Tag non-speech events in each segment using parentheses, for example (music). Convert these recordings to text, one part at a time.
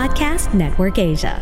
Podcast Network Asia.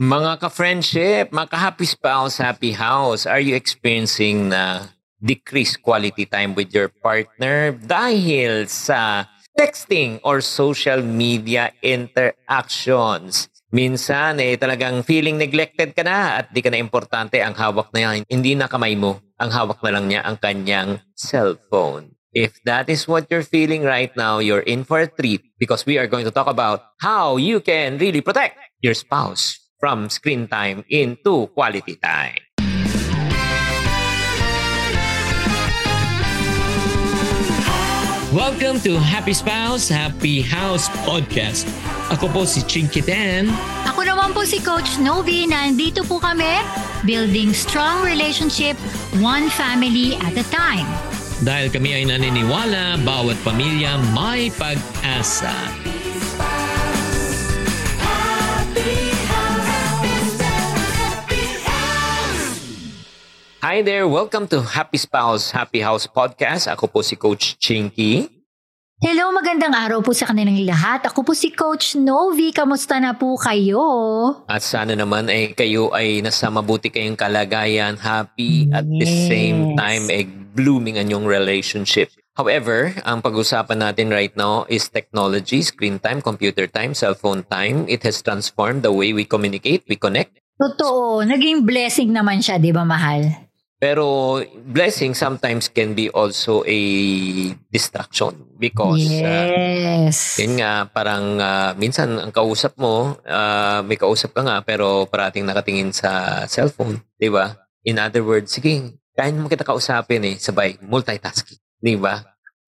Mga ka-friendship, mga ka-happy spouse, happy house, are you experiencing na decreased quality time with your partner dahil sa texting or social media interactions? Minsan, eh, talagang feeling neglected ka na at di ka na importante ang hawak na yan. Hindi na kamay mo. Ang hawak na lang niya ang kanyang cellphone. If that is what you're feeling right now, you're in for a treat because we are going to talk about how you can really protect your spouse from screen time into quality time. Welcome to Happy Spouse, Happy House Podcast. Ako po si Chinky Dan. Ako naman po si Coach Novi. Nandito po kami, building strong relationship, one family at a time. Dahil kami ay naniniwala, bawat pamilya may pag-asa. Hi there! Welcome to Happy Spouse, Happy House Podcast. Ako po si Coach Chinky. Hello, magandang araw po sa kanilang lahat. Ako po si Coach Novi. Kamusta na po kayo? At sana naman ay kayo ay nasa mabuti kayong kalagayan, happy, at the same Yes. time ay blooming ang yung relationship. However, ang pag-usapan natin right now is technology, screen time, computer time, cellphone time. It has transformed the way we communicate, we connect. Totoo, naging blessing naman siya, di ba mahal? Pero blessing sometimes can be also a distraction because uh, yes. Yun nga, parang ah, minsan ang kausap mo, ah, may kausap ka nga pero parating nakatingin sa cellphone, di ba? In other words, sige, kaya mo kita kausapin eh, sabay, multitasking, di ba?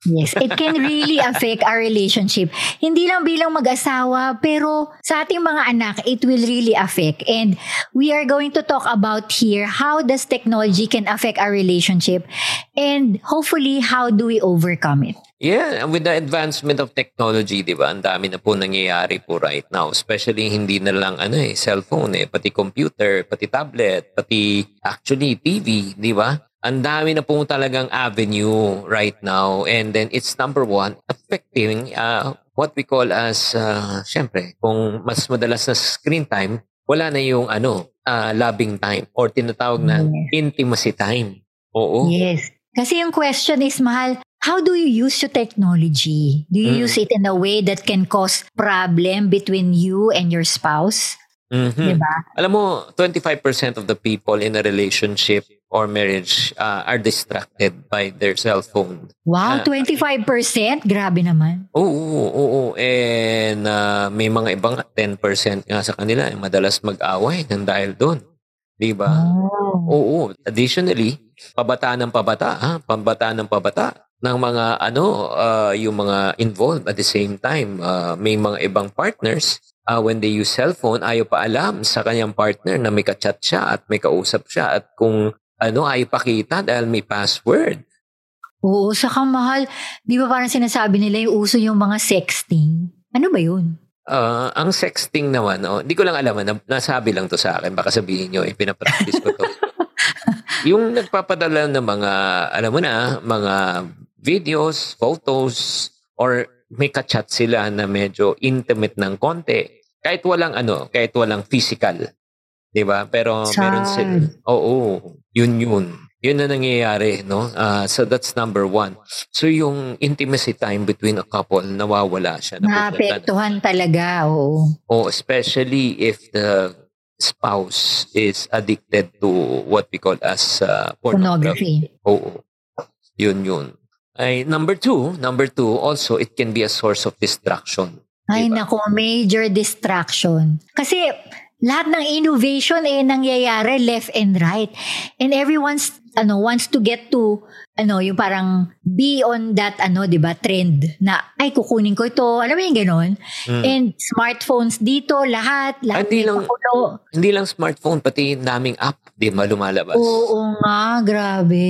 Yes, it can really (laughs) affect our relationship. Hindi lang bilang mag-asawa, pero sa ating mga anak, it will really affect. And we are going to talk about here how does technology can affect our relationship and hopefully how do we overcome it. Yeah, with the advancement of technology, di ba, ang dami na po nangyayari po right now. Especially hindi na lang ano eh, cellphone eh, pati computer, pati tablet, pati actually TV, di ba? Ang dami na po talagang avenue right now. And then it's number one, affecting uh, what we call as, uh, syempre, kung mas madalas na screen time, wala na yung ano, uh, loving time or tinatawag na Yes. intimacy time. Oo. Yes. Kasi yung question is, mahal, how do you use your technology? Do you Mm. use it in a way that can cause problem between you and your spouse? Mhm. Diba? Alam mo, 25% of the people in a relationship or marriage uh, are distracted by their cell phone. Wow, Ah. 25%? Grabe naman. Oo, oo, oo. And uh, may mga ibang 10% nga sa kanila yung madalas mag-away ng dahil doon. Di ba? Oh. Oo. Additionally, pabata ng pabata, ha? Pabata ng pabata ng mga ano, uh, yung mga involved at the same time. Uh, may mga ibang partners, uh, when they use cellphone, ayaw pa alam sa kanyang partner na may ka-chat siya at may kausap siya at kung ano, ayaw pakita dahil may password. Oo, saka mahal. Di ba parang sinasabi nila yung uso yung mga sexting? Ano ba yun? Ah, ang sexting naman, oh, di ko lang alam, na, nasabi lang to sa akin, baka sabihin nyo, eh, pinapractice ko to. (laughs) yung nagpapadala ng mga, alam mo na, mga videos, photos, or may kachat sila na medyo intimate ng konti. Kahit walang ano, kahit walang physical. Di ba? Pero meron Sad. sila. Oo, yun yun. Yun na nangyayari, no? Ah, so that's number one. So yung intimacy time between a couple, nawawala siya. Naapektuhan talaga, oo. Oh, especially if the spouse is addicted to what we call as uh, pornography. Pornography. Oo. Yun yun. Ay, number two, number two, also, it can be a source of distraction. Ay Diba? nako, major distraction. Kasi lahat ng innovation eh nangyayari left and right. And everyone's ano wants to get to ano yung parang be on that ano 'di ba trend na ay kukunin ko ito. Alam mo yung ganon? Mm. And smartphones dito lahat lahat Hindi lang- kakulo. Hindi lang smartphone, pati daming app, di ba, lumalabas. Oo nga, grabe.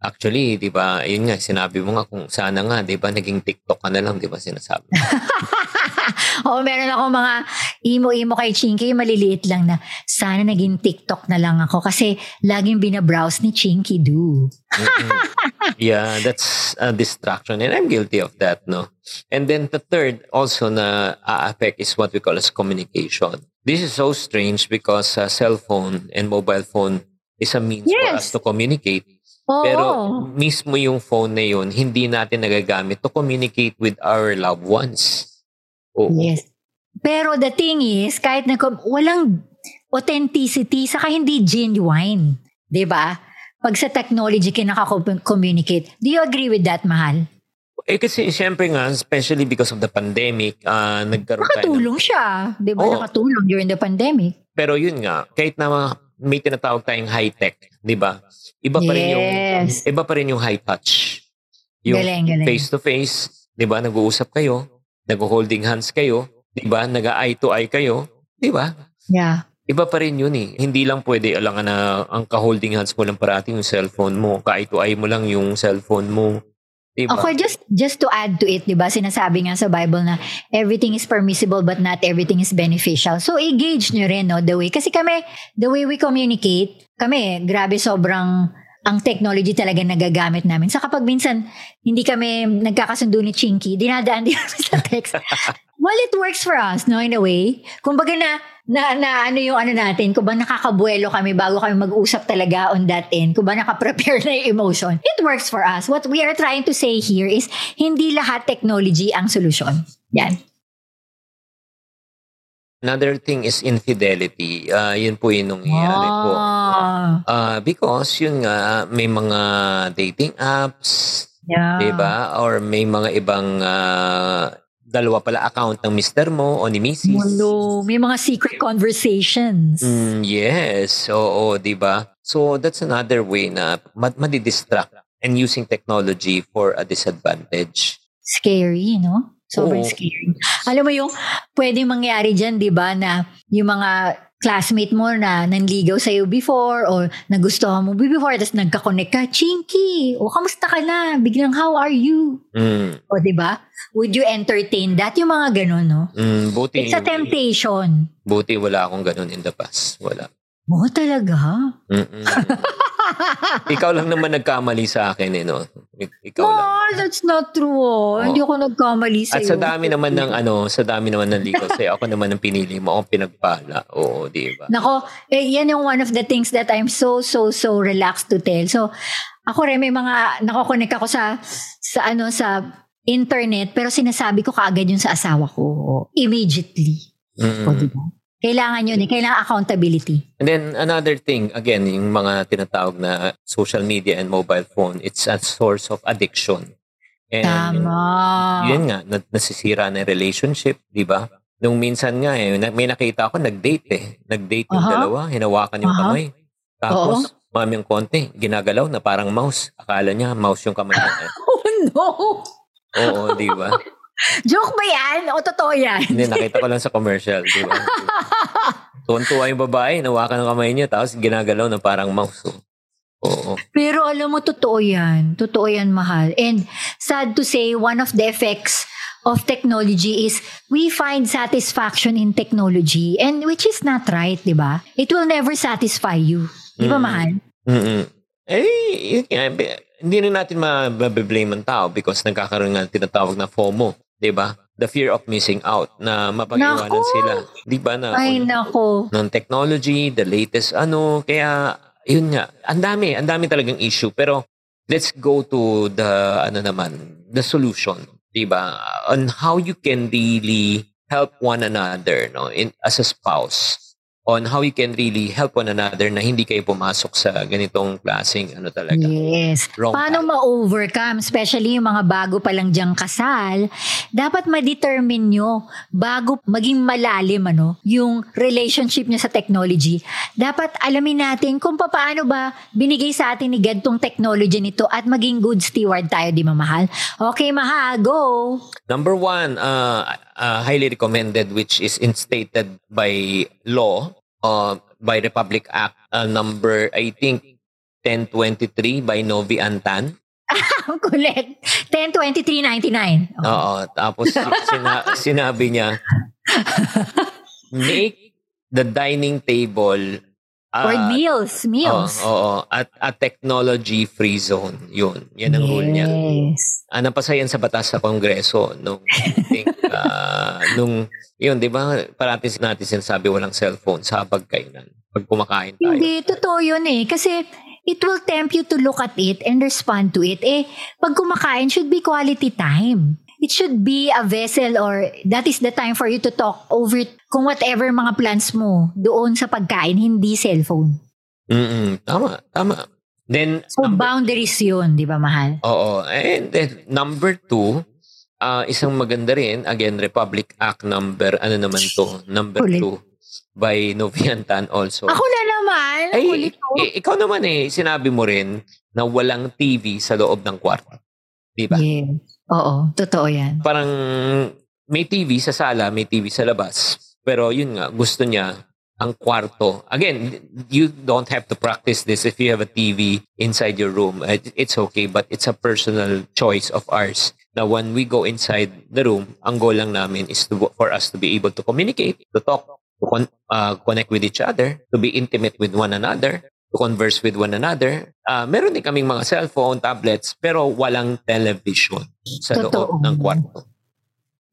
Actually, di ba, yun nga, sinabi mo nga kung sana nga, di ba, naging TikTok ka na lang, di ba, sinasabi. (laughs) Oo, meron ako mga imo-imo kay Chinky, maliliit lang na sana naging TikTok na lang ako kasi laging binabrowse ni Chinky Do. yeah, that's a distraction and I'm guilty of that, no? And then the third also na a-affect is what we call as communication. This is so strange because uh, cell phone and mobile phone is a means for us Yes. to communicate. Oo. Pero mismo yung phone na yun, hindi natin nagagamit to communicate with our loved ones. Oo. Yes. Pero the thing is, kahit na walang authenticity, saka hindi genuine. 'Di ba? Pag sa technology ka nakaka-communicate. Do you agree with that, Mahal? Eh kasi syempre nga, especially because of the pandemic, ah nagkaroon tayo ng- Nakatulong siya. 'Di ba? Oo. Nakatulong during the pandemic. Pero yun nga, kahit na may tinatawag tayong high-tech, di ba? Iba pa rin yung Yes. iba pa rin yung high touch. Yung Galing, galing. face to face, 'di ba? Nag-uusap kayo, nag-holding hands kayo, 'di ba? Nag-eye to eye kayo, 'di ba? Yeah. Iba pa rin yun eh. Hindi lang pwede alangan na ang ka-holding hands mo lang parati yung cellphone mo, ka-eye to eye mo lang yung cellphone mo. 'Di ba? Ako, just, just to add to it, di ba, sinasabi nga sa Bible na everything is permissible but not everything is beneficial. So, engage nyo rin, no, the way. Kasi kami, the way we communicate, kami, grabe sobrang ang technology talaga nagagamit namin. Sa kapag minsan, hindi kami nagkakasundo ni Chinky, dinadaan din (laughs) kami sa text. well, it works for us, no, in a way. Kumbaga na, na, na ano yung ano natin, kung ba nakakabuelo kami bago kami mag-usap talaga on that end, kung ba nakaprepare na yung emotion, it works for us. What we are trying to say here is, hindi lahat technology ang solusyon. Yan. Another thing is infidelity. Ah, yun po yung nangyayari po. Ah, Ah, because yun nga, may mga dating apps, yeah. di ba? Or may mga ibang ah, dalawa pala account ng mister mo o ni Mrs. Mulo. May mga secret conversations. Mm, yes, oo, di ba? So that's another way na mad- madidistract and using technology for a disadvantage. Scary, no? Sobrang Oo. scary. Alam mo yung pwedeng mangyari dyan, di ba, na yung mga classmate mo na nanligaw sa'yo before or nagustuhan mo before, tapos nagka-connect ka, Chinky, o kamusta ka na? Biglang, how are you? Mm, O, di ba? Would you entertain that? Yung mga ganun, no? mm, buti, It's a temptation. buti wala akong ganun in the past. Wala. Oo, talaga? Mm-mm. (laughs) (laughs) Ikaw lang naman nagkamali sa akin, eh, no? Ik- Ikaw lang. No, that's not true. oh. Hindi ako nagkamali At sa'yo. sa dami naman ng ano, sa dami naman ng ligaw sa'yo, ako naman ang pinili mo, akong pinagpala. Oo, di ba? Nako, eh, yan yung one of the things that I'm so, so, so relaxed to tell. So, ako rin may mga, nakokonek ako sa, sa ano, sa internet, pero sinasabi ko kaagad yun sa asawa ko. Immediately. Mm-mm. O, diba? Kailangan yun eh. Kailangan accountability. And then another thing, again, yung mga tinatawag na social media and mobile phone, it's a source of addiction. And Tama. yun nga, na- nasisira na yung relationship, di ba? Nung minsan nga, eh, may nakita ako, nag-date eh. Nag-date yung Aha. dalawa, hinawakan yung Aha. kamay. Tapos, maming konti, ginagalaw na parang mouse. Akala niya, mouse yung kamay niya. (laughs) Oh no! Oo, di ba? (laughs) (laughs) Joke ba yan? O totoo yan? Hindi, nakita ko lang sa commercial, di ba? (laughs) Tuwan-tuwa yung babae, nawakan ng kamay niya, tapos ginagalaw na parang mouse. Oo. Pero alam mo, totoo yan. Totoo yan, mahal. And sad to say, one of the effects of technology is we find satisfaction in technology and which is not right, di ba? It will never satisfy you. Di ba, Mm. mahal? mm Eh, yun nga, be- hindi rin natin mabablame ang tao because nagkakaroon nga ng tinatawag na FOMO, di ba? The fear of missing out na mapag-iwanan Naku! sila. Di ba na? Ay, nako. ng technology, the latest ano, kaya yun nga, ang dami, ang dami talagang issue. Pero let's go to the, ano naman, the solution, di ba? On how you can really help one another, no, in, as a spouse. On how you can really help one another na hindi kayo pumasok sa ganitong klaseng, ano talaga. Yes. Wrong Paano path. ma-overcome, especially yung mga bago pa lang diyang kasal, dapat ma-determine nyo bago maging malalim ano, yung relationship nyo sa technology. Dapat alamin natin kung paano ba binigay sa atin ni God tong technology nito at maging good steward tayo, di ba mahal? Okay, mahal, go! Number one, uh, uh, highly recommended, which is instated by law, uh, by Republic Act uh, number, I think, 1023 by Novi Antan. Ang kulit. 10, 23, 99. Oo. Tapos sina- sinabi niya, make the dining table For uh, meals. Meals. Oo, oo. At a technology-free zone. Yun. Yan ang rule niya. Yes. Ah, napasa yan sa batas sa Kongreso nung, I think, ah, nung, yun, di ba, parati natin sinasabi walang cellphone sa pagkainan. Pag kumakain tayo. Hindi, totoo yun eh. Kasi it will tempt you to look at it and respond to it. Eh, pag kumakain, should be quality time. It should be a vessel or that is the time for you to talk over kung whatever mga plans mo doon sa pagkain, hindi cellphone. Mm-mm. Tama, tama. Then, So, number- boundaries yun, di ba, mahal? Oo. And then, number two, ah, isang maganda rin, again, Republic Act number, ano naman to? Number Ulit. two by Noviantan also. Ako na naman. Ay, ko. i- ikaw naman eh, sinabi mo rin na walang TV sa loob ng kwarto. Di ba? Yes. Oo, totoo yan. Parang may TV sa sala, may TV sa labas. Pero yun nga, gusto niya ang kwarto. Again, you don't have to practice this if you have a TV inside your room. It- It's okay, but it's a personal choice of ours. Now, when we go inside the room, ang goal lang namin is to, for us to be able to communicate, to talk, to con- uh, connect with each other, to be intimate with one another, to converse with one another. Uh, meron din kaming mga cellphone, tablets, pero walang television sa Totoo. loob ng kwarto.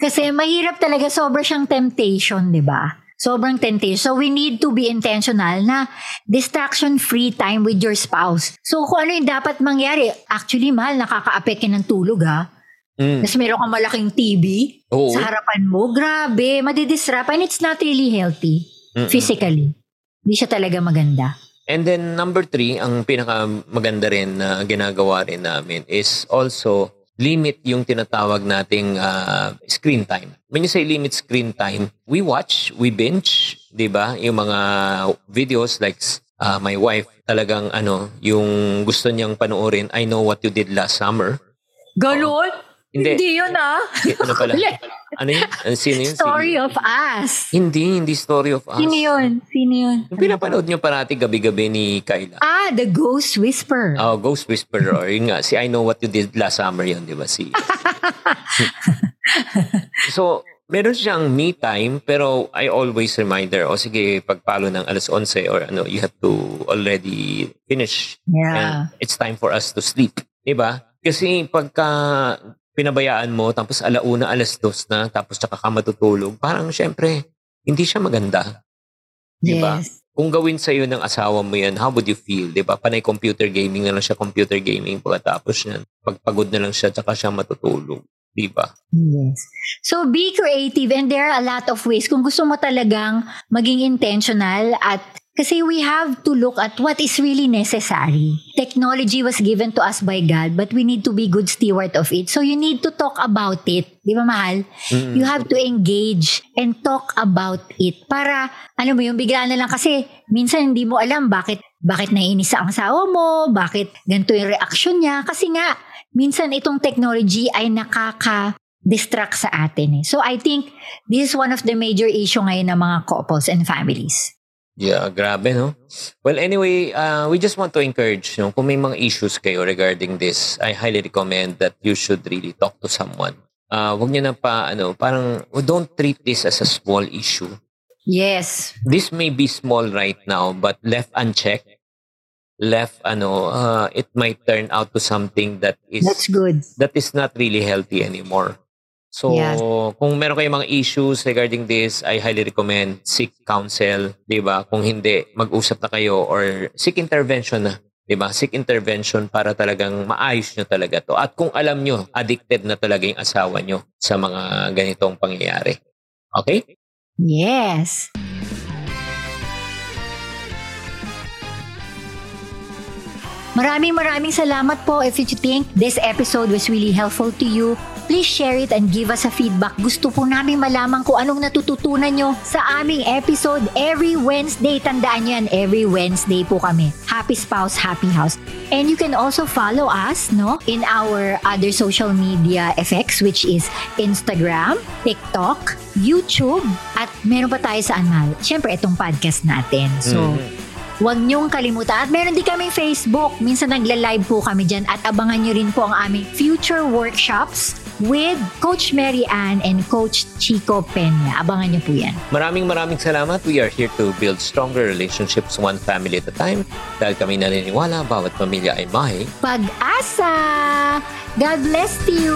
Kasi mahirap talaga, sobra siyang temptation, di ba? Sobrang temptation. So we need to be intentional na distraction-free time with your spouse. So kung ano yung dapat mangyari, actually mahal, nakaka-apeke ng tulog ha. Mm. Kasi meron kang malaking TV Oo. sa harapan mo, grabe, madidistrap and it's not really healthy Mm-mm. physically. Hindi siya talaga maganda. And then number three, ang pinaka maganda rin na ginagawa rin namin is also limit yung tinatawag nating ah, screen time. When you say limit screen time, we watch, we binge, 'di ba? Yung mga videos like ah, my wife talagang ano, yung gusto niyang panoorin, I know what you did last summer. Ganon? Hindi. yun ah. Ano pala? Ano yun? Ano, Sino yun? Story Sino? of us. Hindi, hindi story of us. Sino yun? Sino yun? Yung pinapanood niyo parati gabi-gabi ni Kyla. Ah, The Ghost Whisper. Oh, Ghost Whisperer. Or yun nga, si I Know What You Did Last Summer yun, di ba? Si... (laughs) so, meron siyang me time, pero I always remind her, o sige, pagpalo ng alas 11 or ano, you have to already finish. Yeah. And it's time for us to sleep. Di ba? Kasi pagka pinabayaan mo, tapos alauna, alas dos na, tapos tsaka ka matutulog, parang syempre, hindi siya maganda. Di ba? Yes. Kung gawin sa'yo ng asawa mo yan, how would you feel? Di ba? Panay computer gaming na lang siya, computer gaming pagkatapos yan. Pagpagod na lang siya, tsaka siya matutulog. Di ba? Yes. So be creative and there are a lot of ways kung gusto mo talagang maging intentional at kasi we have to look at what is really necessary. Technology was given to us by God, but we need to be good steward of it. So you need to talk about it. Di ba, mahal? Mm. You have to engage and talk about it para, ano mo yung bigla na lang kasi minsan hindi mo alam bakit bakit naiinis ang asawa mo, bakit ganito yung reaction niya. Kasi nga, minsan itong technology ay nakaka distract sa atin eh. So I think this is one of the major issue ngayon ng mga couples and families. Yeah, grabe, no? Well, anyway, uh, we just want to encourage, no? Kung may mga issues kayo regarding this, I highly recommend that you should really talk to someone. Uh, wag niyo na pa, ano, parang, well, don't treat this as a small issue. Yes. This may be small right now, but left unchecked, left, ano, uh, it might turn out to something that is That's good. that is not really healthy anymore. So, Yeah. kung meron kayong mga issues regarding this, I highly recommend seek counsel, 'di ba? Kung hindi, mag-usap na kayo or seek intervention na, 'di ba? Seek intervention para talagang maayos nyo talaga 'to. At kung alam nyo, addicted na talaga yung asawa nyo sa mga ganitong pangyayari. Okay? Yes. Maraming maraming salamat po if you think this episode was really helpful to you. Please share it and give us a feedback. Gusto po namin malaman kung anong natututunan nyo sa aming episode every Wednesday. Tandaan nyo yan, every Wednesday po kami. Happy Spouse, Happy House. And you can also follow us no in our other social media effects which is Instagram, TikTok, YouTube, at meron pa tayo sa anal. Siyempre, itong podcast natin. So, Mhm. Huwag niyong kalimutan. At meron din kaming Facebook. Minsan nagla-live po kami dyan at abangan niyo rin po ang aming future workshops with Coach Mary Ann and Coach Chico Peña. Abangan niyo po yan. Maraming maraming salamat. We are here to build stronger relationships one family at a time. Dahil kami naniniwala, bawat pamilya ay may Pag-asa! God bless you!